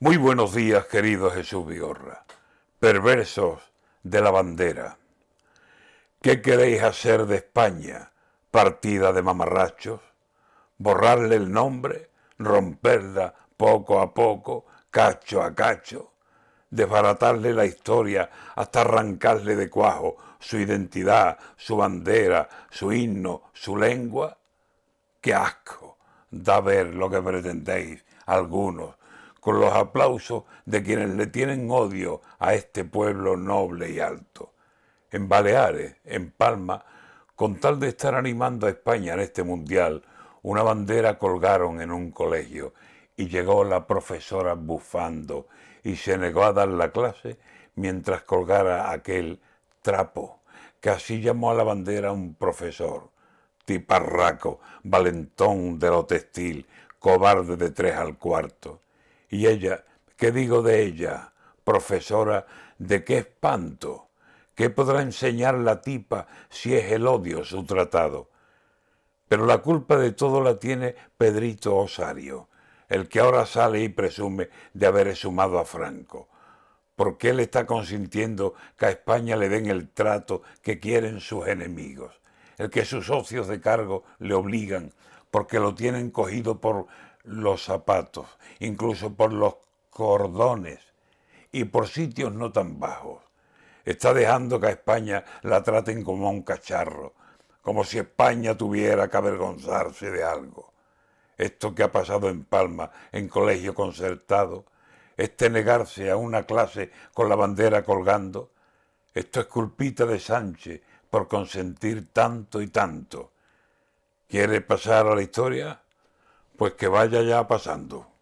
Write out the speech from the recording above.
Muy buenos días, querido Jesús Vigorra, perversos de la bandera. ¿Qué queréis hacer de España, partida de mamarrachos? ¿Borrarle el nombre? ¿Romperla poco a poco, cacho a cacho? ¿Desbaratarle la historia hasta arrancarle de cuajo su identidad, su bandera, su himno, su lengua? ¡Qué asco da ver lo que pretendéis algunos con los aplausos de quienes le tienen odio a este pueblo noble y alto. En Baleares, en Palma, con tal de estar animando a España en este mundial, una bandera colgaron en un colegio y llegó la profesora bufando y se negó a dar la clase mientras colgara aquel trapo, que así llamó a la bandera un profesor, tiparraco, valentón de lo textil, cobarde de tres al cuarto. Y ella, ¿qué digo de ella? Profesora, ¿de qué espanto? ¿Qué podrá enseñar la tipa si es el odio su tratado? Pero la culpa de todo la tiene Pedrito Osario, el que ahora sale y presume de haber sumado a Franco. porque él está consintiendo que a España le den el trato que quieren sus enemigos, el que sus socios de cargo le obligan, porque lo tienen cogido por los zapatos, incluso por los cordones y por sitios no tan bajos. Está dejando que a España la traten como a un cacharro, como si España tuviera que avergonzarse de algo. Esto que ha pasado en Palma, en colegio concertado, este negarse a una clase con la bandera colgando, esto es culpita de Sánchez por consentir tanto y tanto. ¿Quiere pasar a la historia? Pues que vaya ya pasando.